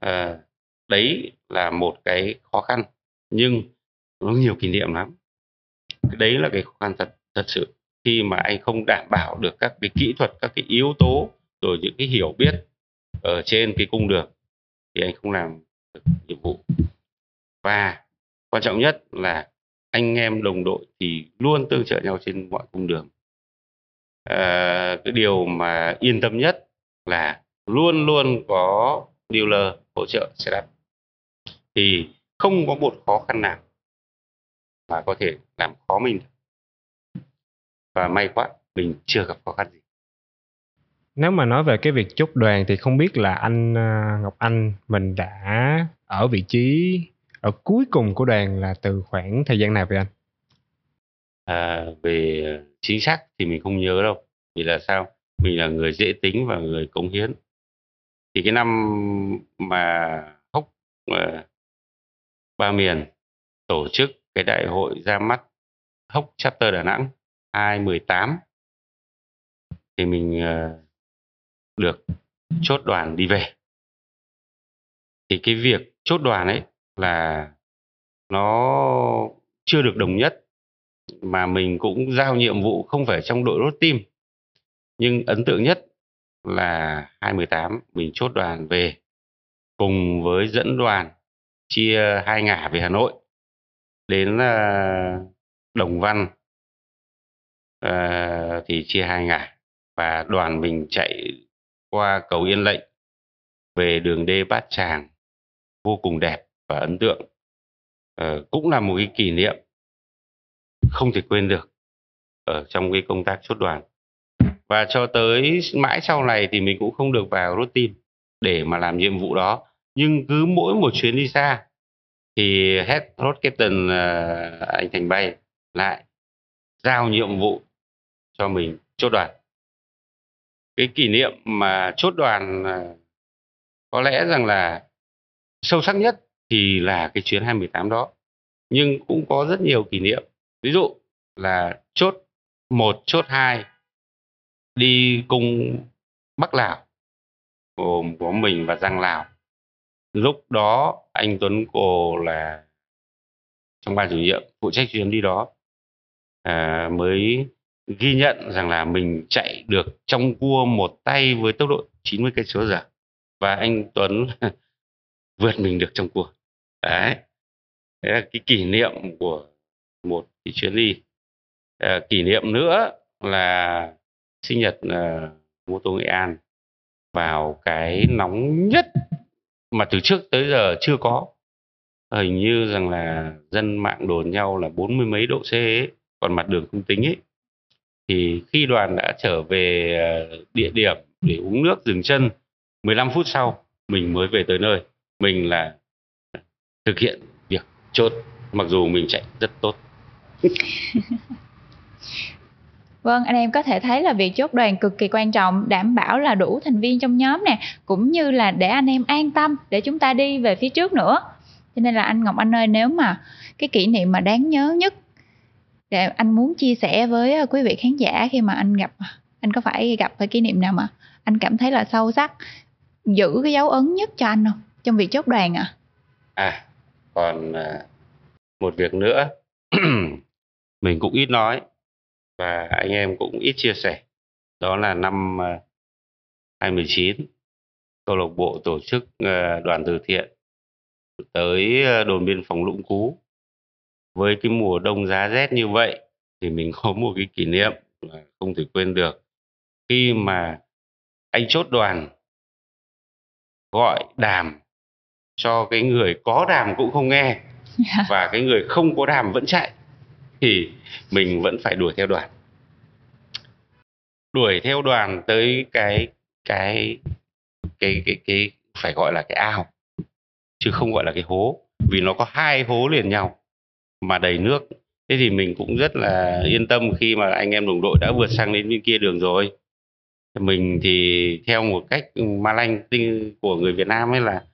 À, đấy là một cái khó khăn nhưng nó nhiều kỷ niệm lắm. Đấy là cái khó khăn thật thật sự. Khi mà anh không đảm bảo được các cái kỹ thuật các cái yếu tố rồi những cái hiểu biết ở trên cái cung đường thì anh không làm được nhiệm vụ. Và quan trọng nhất là anh em đồng đội thì luôn tương trợ nhau trên mọi cung đường à, cái điều mà yên tâm nhất là luôn luôn có dealer hỗ trợ setup. Thì không có một khó khăn nào mà có thể làm khó mình và may quá mình chưa gặp khó khăn gì. Nếu mà nói về cái việc chốt đoàn thì không biết là anh à, Ngọc Anh mình đã ở vị trí ở cuối cùng của đoàn là từ khoảng thời gian nào vậy anh? À, về ờ, chính xác thì mình không nhớ đâu. Vì là sao? Mình là người dễ tính và người cống hiến. Thì cái năm mà hốc à, ờ, ba miền tổ chức cái đại hội ra mắt hốc chapter Đà Nẵng 2018 thì mình à, được chốt đoàn đi về thì cái việc chốt đoàn ấy là nó chưa được đồng nhất mà mình cũng giao nhiệm vụ không phải trong đội rốt tim nhưng ấn tượng nhất là 2018 mình chốt đoàn về cùng với dẫn đoàn chia hai ngả về Hà Nội đến ờ, Đồng Văn. Ờ, thì chia hai ngả và đoàn mình chạy qua cầu Yên Lệnh về đường đê Bát Tràng, vô cùng đẹp và ấn tượng. Ờ, cũng là một cái kỷ niệm không thể quên được ở trong cái công tác chốt đoàn. Và cho tới mãi sau này thì mình cũng không được vào rút team để mà làm nhiệm vụ đó. Nhưng cứ mỗi một chuyến đi xa thì head road captain uh, anh Thành Bay lại giao nhiệm vụ cho mình chốt đoàn. Cái kỷ niệm mà chốt đoàn uh, có lẽ rằng là sâu sắc nhất thì là cái chuyến 218 đó. Nhưng cũng có rất nhiều kỷ niệm ví dụ là chốt một chốt hai đi cung Bắc Lào gồm có mình và Giang Lào. Lúc đó anh Tuấn Cổ là trong ban chủ nhiệm phụ trách chuyến đi đó à, mới ghi nhận rằng là mình chạy được trong cua một tay với tốc độ 90 cây số giờ và anh Tuấn vượt mình được trong cua. Đấy. Đấy là cái kỷ niệm của một cái chuyến đi à, kỷ niệm nữa là sinh nhật ờ, à, mô tô nghệ an vào cái nóng nhất mà từ trước tới giờ chưa có. Ờ, hình như rằng là dân mạng đồn nhau là bốn mươi mấy độ C ấy, còn mặt đường không tính ấy. Thì khi đoàn đã trở về ờ, địa điểm để uống nước dừng chân 15 phút sau mình mới về tới nơi. Mình là thực hiện việc chốt mặc dù mình chạy rất tốt. Vâng, anh em có thể thấy là việc chốt đoàn cực kỳ quan trọng, đảm bảo là đủ thành viên trong nhóm nè, cũng như là để anh em an tâm để chúng ta đi về phía trước nữa. Cho nên là anh Ngọc Anh ơi, nếu mà cái kỷ niệm mà đáng nhớ nhất để anh muốn chia sẻ với ờ, quý vị khán giả khi mà anh gặp anh có phải gặp cái kỷ niệm nào mà anh cảm thấy là sâu sắc giữ cái dấu ấn nhất cho anh không trong việc chốt đoàn à à còn ờ, một việc nữa mình cũng ít nói và anh em cũng ít chia sẻ. Đó là năm 2019 à, câu lạc bộ tổ chức à, đoàn từ thiện tới đồn biên phòng Lũng Cú. Với cái mùa đông giá rét như vậy thì mình có một cái kỷ niệm là không thể quên được. Khi mà anh chốt đoàn gọi đàm cho cái người có đàm cũng không nghe và cái người không có đàm vẫn chạy thì mình vẫn phải đuổi theo đoàn. Đuổi theo đoàn tới cái cái cái cái cái phải gọi là cái ao, chứ không gọi là cái hố, vì nó có hai hố liền nhau mà đầy nước. Thế thì mình cũng rất là yên tâm khi mà anh em đồng đội đã vượt sang đến bên kia đường rồi. Mình thì theo một cách ma lanh tinh của người Việt Nam ấy là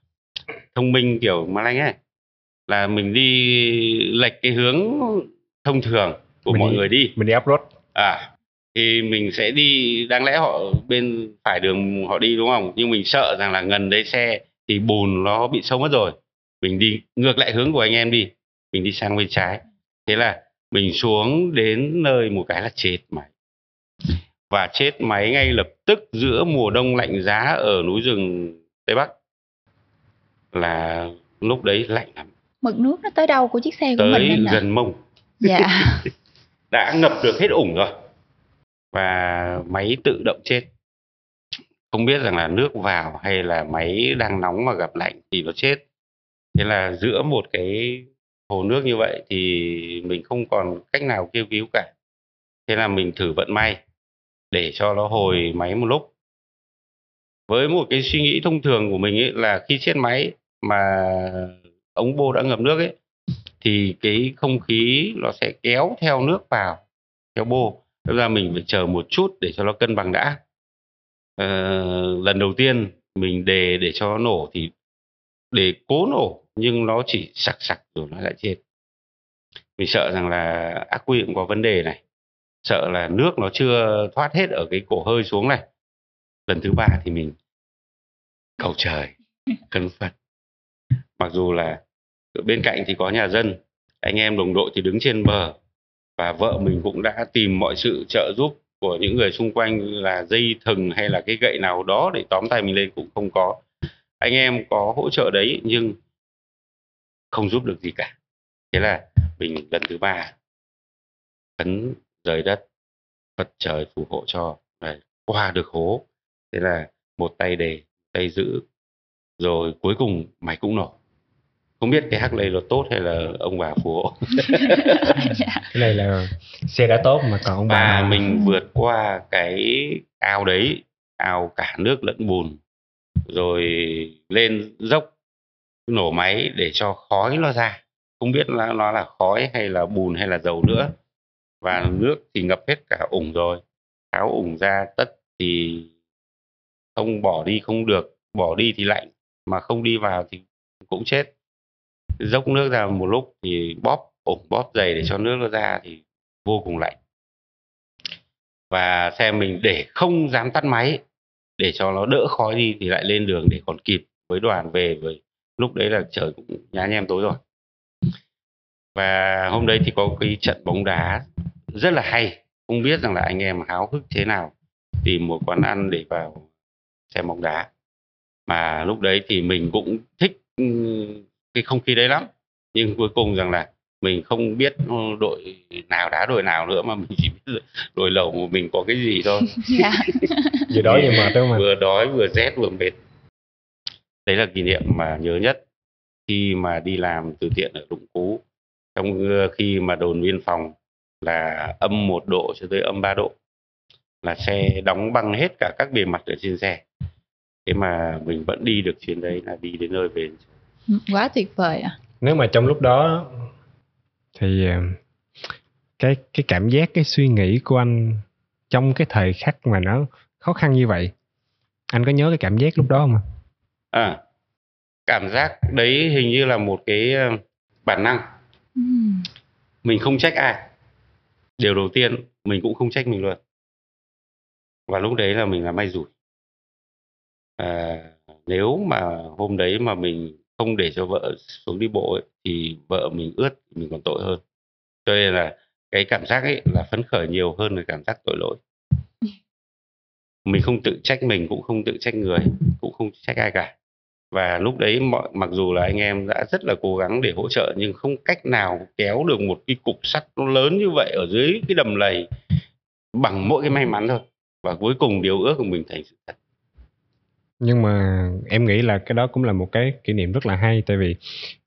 thông minh kiểu ma lanh ấy, là mình đi lệch cái hướng thông thường của mình mọi đi, người đi. mình đi upload. À thì mình sẽ đi đáng lẽ họ bên phải đường họ đi đúng không? Nhưng mình sợ rằng là gần đấy xe thì bùn nó bị sâu mất rồi. Mình đi ngược lại hướng của anh em đi. Mình đi sang bên trái. Thế là mình xuống đến nơi một cái là chết máy. Và chết máy ngay lập tức giữa mùa đông lạnh giá ở núi rừng tây bắc là lúc đấy lạnh lắm. Mực nước nó tới đâu của chiếc xe của tới mình ạ? gần mông dạ. Đã ngập được hết ủng rồi. Và máy tự động chết. Không biết rằng là nước vào hay là máy đang nóng mà gặp lạnh thì nó chết. Thế là giữa một cái hồ nước như vậy thì mình không còn cách nào kêu cứu cả. Thế là mình thử vận may để cho nó hồi máy một lúc. Với một cái suy nghĩ thông thường của mình ấy là khi chết máy mà ống bô đã ngập nước ấy thì cái không khí nó sẽ kéo theo nước vào theo bô. Thế ra mình phải chờ một chút để cho nó cân bằng đã. Ờ, lần đầu tiên mình đề để cho nó nổ thì để cố nổ nhưng nó chỉ sặc sặc rồi nó lại chết. Mình sợ rằng là ác quy cũng có vấn đề này. Sợ là nước nó chưa thoát hết ở cái cổ hơi xuống này. Lần thứ ba thì mình cầu trời khấn phật. Mặc dù là bên cạnh thì có nhà dân, anh em đồng đội thì đứng trên bờ và vợ mình cũng đã tìm mọi sự trợ giúp của những người xung quanh là dây thừng hay là cái gậy nào đó để tóm tay mình lên cũng không có. Anh em có hỗ trợ đấy nhưng không giúp được gì cả. Thế là mình lần thứ ba khấn rời đất, phật trời phù hộ cho là qua được hố. Thế là một tay đề, tay giữ, rồi cuối cùng mày cũng nổ không biết cái hắc lây là tốt hay là ông bà phù hộ cái này là xe đã tốt mà còn ông và bà mình vượt qua cái ao đấy ao cả nước lẫn bùn rồi lên dốc nổ máy để cho khói nó ra. Không biết là nó là khói hay là bùn hay là dầu nữa. Và nước thì ngập hết cả ủng rồi. Tháo ủng ra tất thì không bỏ đi không được. Bỏ đi thì lạnh mà không đi vào thì cũng chết dốc nước ra một lúc thì bóp ủng bóp dày để cho nước nó ra thì vô cùng lạnh. Và xe mình để không dám tắt máy để cho nó đỡ khói đi thì lại lên đường để còn kịp với đoàn về với lúc đấy là trời cũng nhá nhem tối rồi. Và hôm đấy thì có cái trận bóng đá rất là hay không biết rằng là anh em háo hức thế nào tìm một quán ăn để vào xem bóng đá. Mà lúc đấy thì mình cũng thích ừ, cái không khí đấy lắm. Nhưng cuối cùng rằng là mình không biết đội nào đá đội nào nữa mà mình chỉ biết đội lẩu của mình có cái gì thôi. Dạ. Vừa đói vừa mệt đúng không vừa đói vừa rét vừa mệt. Đấy là kỷ niệm mà nhớ nhất khi mà đi làm từ thiện ở Đụng Cú. Trong ờ, khi mà đồn biên phòng là âm một độ cho tới âm 3 độ là xe đóng băng hết cả các bề mặt ở trên xe. Thế mà mình vẫn đi được chuyến đấy là đi đến nơi về quá tuyệt vời ạ nếu mà trong lúc đó thì ờ, cái cái cảm giác cái suy nghĩ của anh trong cái thời khắc mà nó khó khăn như vậy anh có nhớ cái cảm giác lúc đó không ạ? à cảm giác đấy hình như là một cái ờ, bản năng. Ừm, mình không trách ai. Điều đầu tiên mình cũng không trách mình luôn. Và lúc đấy là mình là may rủi. À, nếu mà hôm đấy mà mình không để cho vợ xuống đi bộ ấy, thì vợ mình ướt mình còn tội hơn. Cho nên là cái cảm giác ấy là phấn khởi nhiều hơn là cảm giác tội lỗi. Mình không tự trách mình cũng không tự trách người cũng không trách ai cả. Và lúc đấy mọi mặc dù là anh em đã rất là cố gắng để hỗ trợ nhưng không cách nào kéo được một cái cục sắt nó lớn như vậy ở dưới cái đầm lầy bằng mỗi cái may mắn thôi. Và cuối cùng điều ước của mình thành sự thật nhưng mà em nghĩ là cái đó cũng là một cái kỷ niệm rất là hay tại vì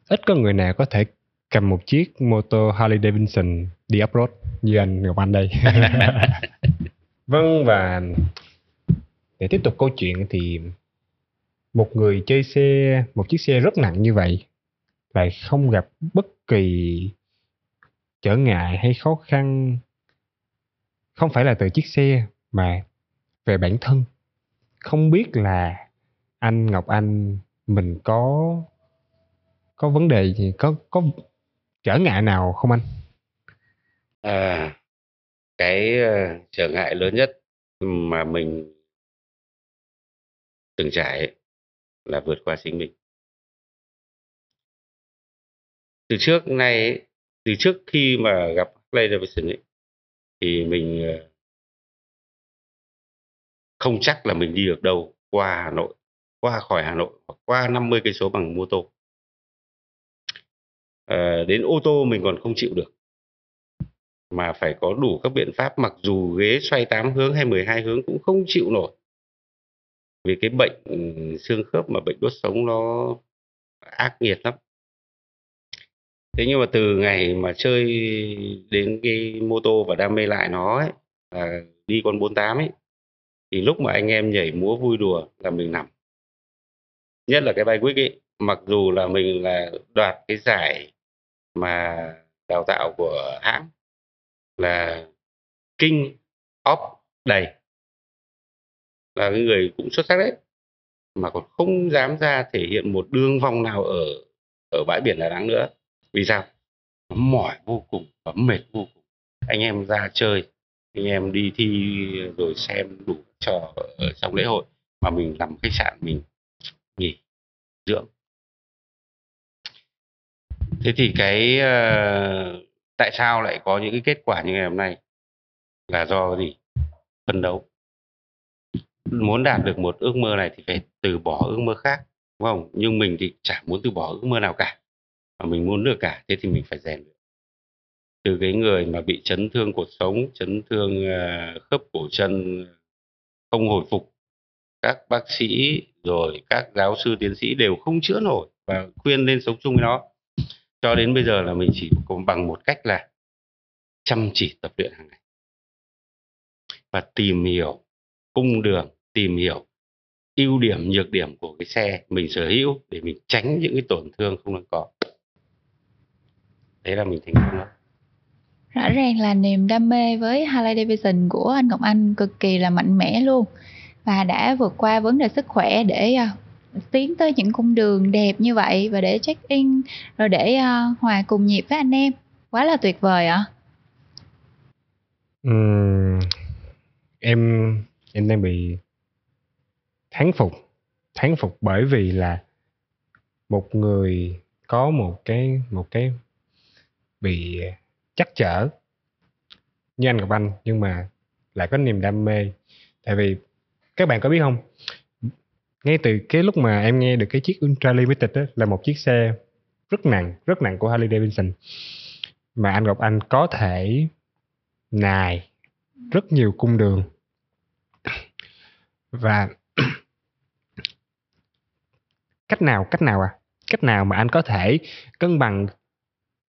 ít có người nào có thể cầm một chiếc mô tô Harley Davidson đi off-road như anh Ngọc Anh đây. Vâng và để tiếp tục câu chuyện thì một người chơi xe một chiếc xe rất nặng như vậy lại không gặp bất kỳ trở ngại hay khó khăn. Không phải là từ chiếc xe mà về bản thân. Không biết là anh Ngọc Anh mình có có vấn đề gì có có trở ngại nào không anh? À, cái ờ, trở ngại lớn nhất mà mình từng trải là vượt qua chính mình. Từ trước nay ấy, từ trước khi mà gặp Harley Davidson ấy thì mình ờ, không chắc là mình đi được đâu qua Hà Nội, qua khỏi Hà Nội hoặc qua 50 cây số bằng mô tô. À, đến ô tô mình còn không chịu được. Mà phải có đủ các biện pháp mặc dù ghế xoay 8 hướng hay 12 hướng cũng không chịu nổi. Vì cái bệnh ừ, xương khớp mà bệnh đốt sống nó ác nghiệt lắm. Thế nhưng mà từ ngày mà chơi đến cái mô tô và đam mê lại nó ấy là đi con 48 ấy thì lúc mà anh em nhảy múa vui đùa là mình nằm nhất là cái bay quick ấy, mặc dù là mình là đoạt cái giải mà đào tạo của hãng là King of đầy, là cái người cũng xuất sắc đấy, mà còn không dám ra thể hiện một đường vòng nào ở ở bãi biển Đà Nẵng nữa. Vì sao? Nó mỏi vô cùng và mệt vô cùng. Anh em ra chơi, anh em đi thi rồi xem đủ trò ở trong lễ hội mà mình làm khách sạn mình nghỉ dưỡng. Thế thì cái uh, tại sao lại có những cái kết quả như ngày hôm nay? Là do gì? Phân đấu. Muốn đạt được một ước mơ này thì phải từ bỏ ước mơ khác đúng không? Nhưng mình thì chả muốn từ bỏ ước mơ nào cả mà mình muốn được cả thế thì mình phải rèn luyện. Từ cái người mà bị chấn thương cuộc sống chấn thương uh, khớp cổ chân không hồi phục các bác sĩ rồi các giáo sư tiến sĩ đều không chữa nổi và khuyên nên sống chung với nó. Cho đến bây giờ là mình chỉ có bằng một cách là chăm chỉ tập luyện hàng ngày. Và tìm hiểu cung đường, tìm hiểu ưu điểm, nhược điểm của cái xe mình sở hữu để mình tránh những cái tổn thương không đáng có. Đấy là mình thành công đó. Rõ ràng là niềm đam mê với Harley Davidson của anh Ngọc Anh cực kỳ là mạnh mẽ luôn và đã vượt qua vấn đề sức khỏe để uh, tiến tới những cung đường đẹp như vậy và để check in rồi để uh, hòa cùng nhịp với anh em. Quá là tuyệt vời ạ. Uhm, em em đang bị thán phục thán phục bởi vì là một người có một cái một cái bị chắc trở như anh Ngọc Anh nhưng mà lại có niềm đam mê. Tại vì các bạn có biết không? Ngay từ cái lúc mà em nghe được cái chiếc Ultra Limited đó là một chiếc xe rất nặng rất nặng của Harley Davidson. Mà anh Ngọc Anh có thể nài rất nhiều cung đường. Và cách nào cách nào à? Cách nào mà anh có thể cân bằng?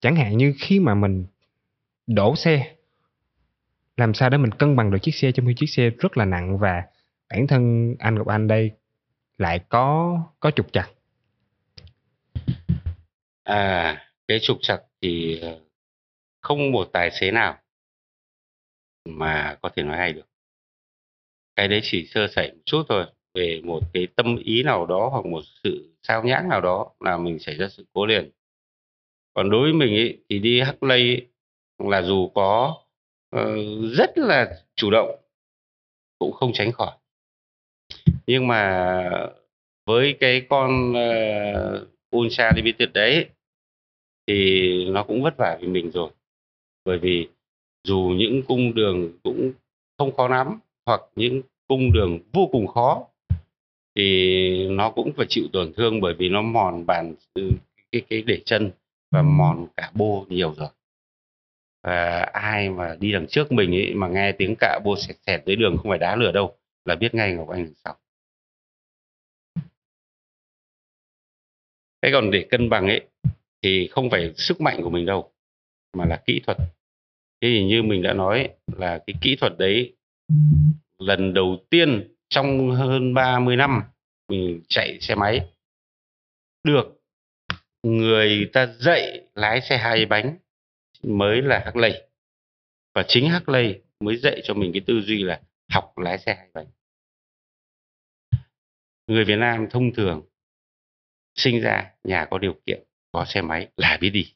Chẳng hạn như khi mà mình đổ xe, làm sao để mình cân bằng được chiếc xe trong khi chiếc xe rất là nặng và bản thân anh Ngọc Anh đây lại có có trục chặt à cái trục chặt thì ờ, không một tài xế nào mà có thể nói hay được. Cái đấy chỉ sơ sẩy một chút thôi về một cái tâm ý nào đó hoặc một sự sao nhãng nào đó là mình xảy ra sự cố liền. Còn đối với mình ý, thì đi hắc lây là dù có uh, rất là chủ động cũng không tránh khỏi nhưng mà với cái con uh, Ultra Limited đấy thì nó cũng vất vả vì mình rồi. Bởi vì dù những cung đường cũng không khó lắm hoặc những cung đường vô cùng khó thì nó cũng phải chịu tổn thương bởi vì nó mòn bàn cái cái để chân và mòn cả bô nhiều rồi. Và ai mà đi đằng trước mình ấy mà nghe tiếng cạ bô xẹt xẹt dưới đường không phải đá lửa đâu là biết ngay Ngọc Anh đằng sau cái còn để cân bằng ấy, thì không phải sức mạnh của mình đâu, mà là kỹ thuật. Thế thì như mình đã nói là cái kỹ thuật đấy, lần đầu tiên trong hơn 30 năm mình chạy xe máy, được người ta dạy lái xe hai bánh mới là Hắc Lây. Và chính Hắc Lây mới dạy cho mình cái tư duy là học lái xe hai bánh người Việt Nam thông thường sinh ra nhà có điều kiện có xe máy là biết đi.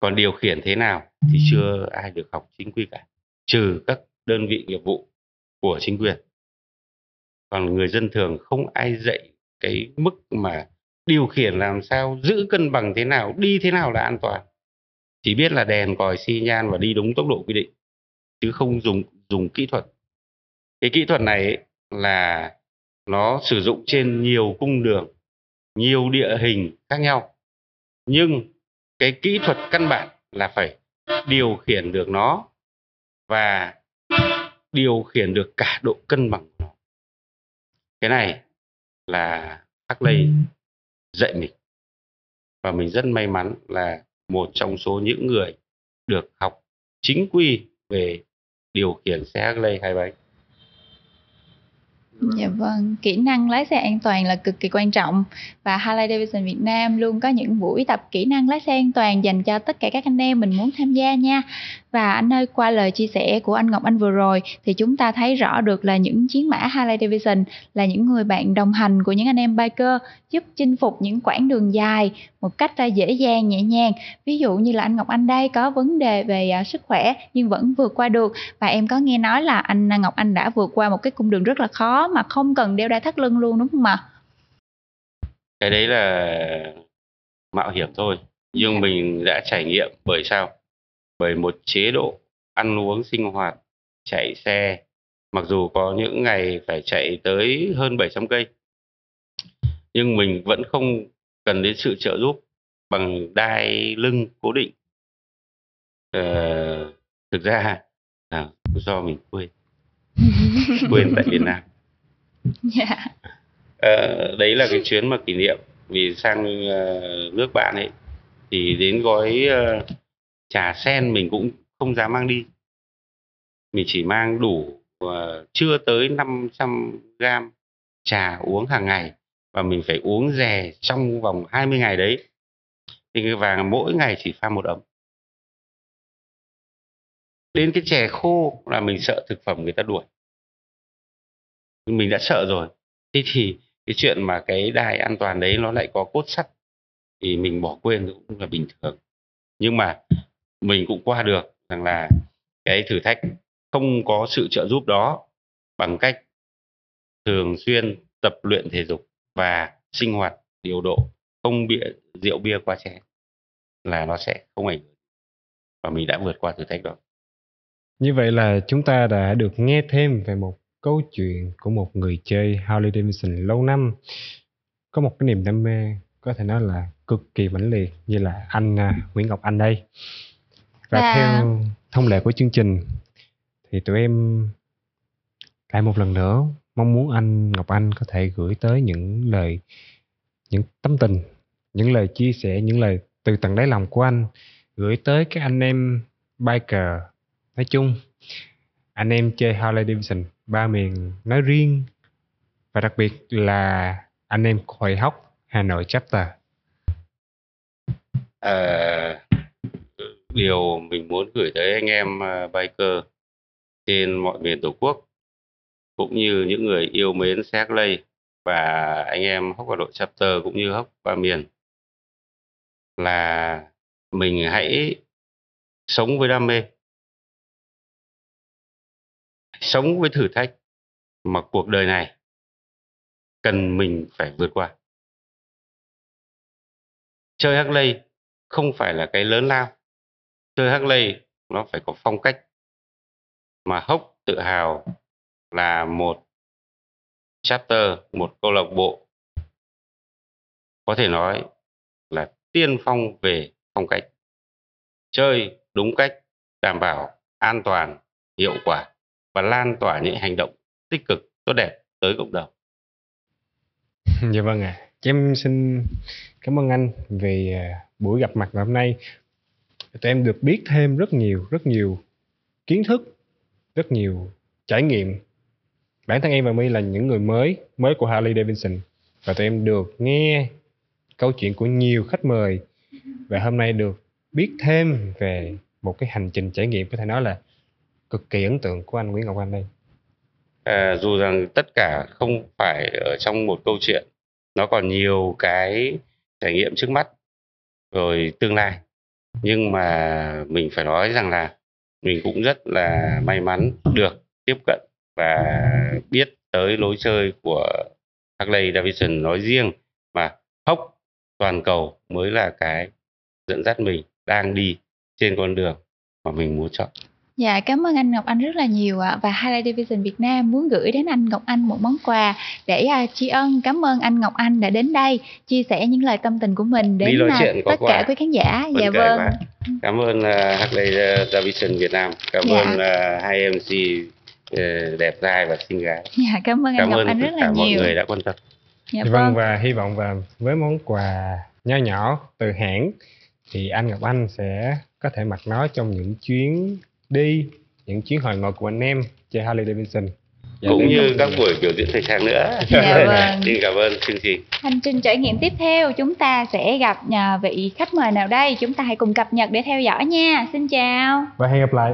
Còn điều khiển thế nào thì chưa ai được học chính quy cả trừ các đơn vị nghiệp vụ của chính quyền. Còn người dân thường không ai dạy cái mức mà điều khiển làm sao giữ cân bằng thế nào đi thế nào là an toàn. Chỉ biết là đèn còi xi nhan và đi đúng tốc độ quy định chứ không dùng dùng kỹ thuật. Cái kỹ thuật này ấy, là nó sử dụng trên nhiều cung đường nhiều địa hình khác nhau. Nhưng cái kỹ thuật căn bản là phải điều khiển được nó và điều khiển được cả độ cân bằng của nó. Cái này là Hartley dạy mình. Và mình rất may mắn là một trong số những người được học chính quy về điều khiển xe lê hai bánh Dạ vâng, kỹ năng lái xe an toàn là cực kỳ quan trọng và Harley Davidson Việt Nam luôn có những buổi tập kỹ năng lái xe an toàn dành cho tất cả các anh em mình muốn tham gia nha. Và anh ơi, qua lời chia sẻ của anh Ngọc Anh vừa rồi thì chúng ta thấy rõ được là những chiến mã Harley Davidson là những người bạn đồng hành của những anh em biker giúp chinh phục những quãng đường dài một cách dễ dàng nhẹ nhàng. Ví dụ như là anh Ngọc Anh đây có vấn đề về à, sức khỏe nhưng vẫn vượt qua được và em có nghe nói là anh Ngọc Anh đã vượt qua một cái cung đường rất là khó mà không cần đeo đai thắt lưng luôn đúng không ạ? cái đấy là mạo hiểm thôi nhưng mình đã trải nghiệm bởi sao? Bởi một chế độ ăn uống sinh hoạt chạy xe. Mặc dù có những ngày phải chạy tới hơn 700 cây nhưng mình vẫn không cần đến sự trợ giúp bằng đai lưng cố định. Ờ, thực ra là do mình quên. Quên tại Việt Nam yeah. à, đấy là cái chuyến mà kỷ niệm. Vì sang uh, nước bạn ấy thì đến gói uh, trà sen mình cũng không dám mang đi. Mình chỉ mang đủ uh, chưa tới 500 gram trà uống hàng ngày và mình phải uống rè trong vòng 20 ngày đấy. Thì và mỗi ngày chỉ pha một ấm. Đến cái chè khô là mình sợ thực phẩm người ta đuổi mình đã sợ rồi. Thế thì cái chuyện mà cái đai an toàn đấy nó lại có cốt sắt thì mình bỏ quên cũng là bình thường. Nhưng mà mình cũng qua được rằng là cái thử thách không có sự trợ giúp đó bằng cách thường xuyên tập luyện thể dục và sinh hoạt điều độ, không bị rượu bia qua chén là nó sẽ không ảnh hưởng và mình đã vượt qua thử thách đó. Như vậy là chúng ta đã được nghe thêm về một câu chuyện của một người chơi Harley Davidson lâu năm. Có một cái niềm đam mê có thể nói là cực kỳ mãnh liệt như là anh à, Nguyễn Ngọc Anh đây. Và Và- theo thông lệ của chương trình thì tụi em lại một lần nữa mong muốn anh Ngọc Anh có thể gửi tới những lời những tâm tình, những lời chia sẻ, những lời từ tận đáy lòng của anh gửi tới các anh em biker. Nói chung anh em chơi Harley Davidson ba miền nói riêng và đặc biệt là anh em hội hóc Hà Nội chapter. À, điều mình muốn gửi tới anh em ờ, biker trên mọi miền tổ quốc cũng như những người yêu mến xe Lây và anh em hóc Hà Nội chapter cũng như hóc ba miền là mình hãy sống với đam mê sống với thử thách mà cuộc đời này cần mình phải vượt qua. Chơi Harley không phải là cái lớn lao. Chơi Harley nó phải có phong cách mà hốc tự hào là một chapter, một câu lạc bộ. Có thể nói là tiên phong về phong cách. Chơi đúng cách, đảm bảo an toàn, hiệu quả và lan tỏa những hành động tích cực tốt đẹp tới cộng đồng. Dạ vâng ạ. Chị em xin cảm ơn anh về à, buổi gặp mặt ngày hôm nay. Tụi em được biết thêm rất nhiều rất nhiều kiến thức rất nhiều trải nghiệm. Bản thân em và My là những người mới mới của Harley Davidson. Và tụi em được nghe câu chuyện của nhiều khách mời. Và hôm nay được biết thêm về một cái hành trình trải nghiệm. Có thể nói là cực kỳ ấn tượng của anh Nguyễn Ngọc Anh đây. À, dù rằng tất cả không phải ở trong một câu chuyện nó còn nhiều cái trải nghiệm trước mắt rồi tương lai. Nhưng mà mình phải nói rằng là mình cũng rất là may mắn được tiếp cận và biết tới lối chơi của Harley Davidson nói riêng mà Hốc toàn cầu mới là cái dẫn dắt mình đang đi trên con đường mà mình muốn chọn. Dạ, cảm ơn anh Ngọc Anh rất là nhiều ạ. Và Highlight Division Việt Nam muốn gửi đến anh Ngọc Anh một món quà để à, tri ân cảm ơn anh Ngọc Anh đã đến đây chia sẻ những lời tâm tình của mình đến có tất quà. cả quý khán giả. Vâng, Dạ vâng. quá. cảm ơn uh, uh, Davidson Việt Nam cảm Dạ. ơn uh, hai MC uh, đẹp trai và xinh gái Dạ, cảm ơn anh cảm Ngọc ơn Anh tất rất cả là mọi nhiều. người đã quan tâm Dạ vâng vâng. và hy vọng và với món quà nho nhỏ từ hãng thì anh Ngọc Anh sẽ có thể mặc nó trong những chuyến đi những chuyến hội ngộ của anh em chơi Harley Davidson Dạ, cũng như các buổi biểu diễn thời trang nữa Dạ vâng. xin cảm ơn chương trình Hành trình trải nghiệm tiếp theo chúng ta sẽ gặp nhà vị khách mời nào đây? Chúng ta hãy cùng cập nhật để theo dõi nha. Xin chào. và hẹn gặp lại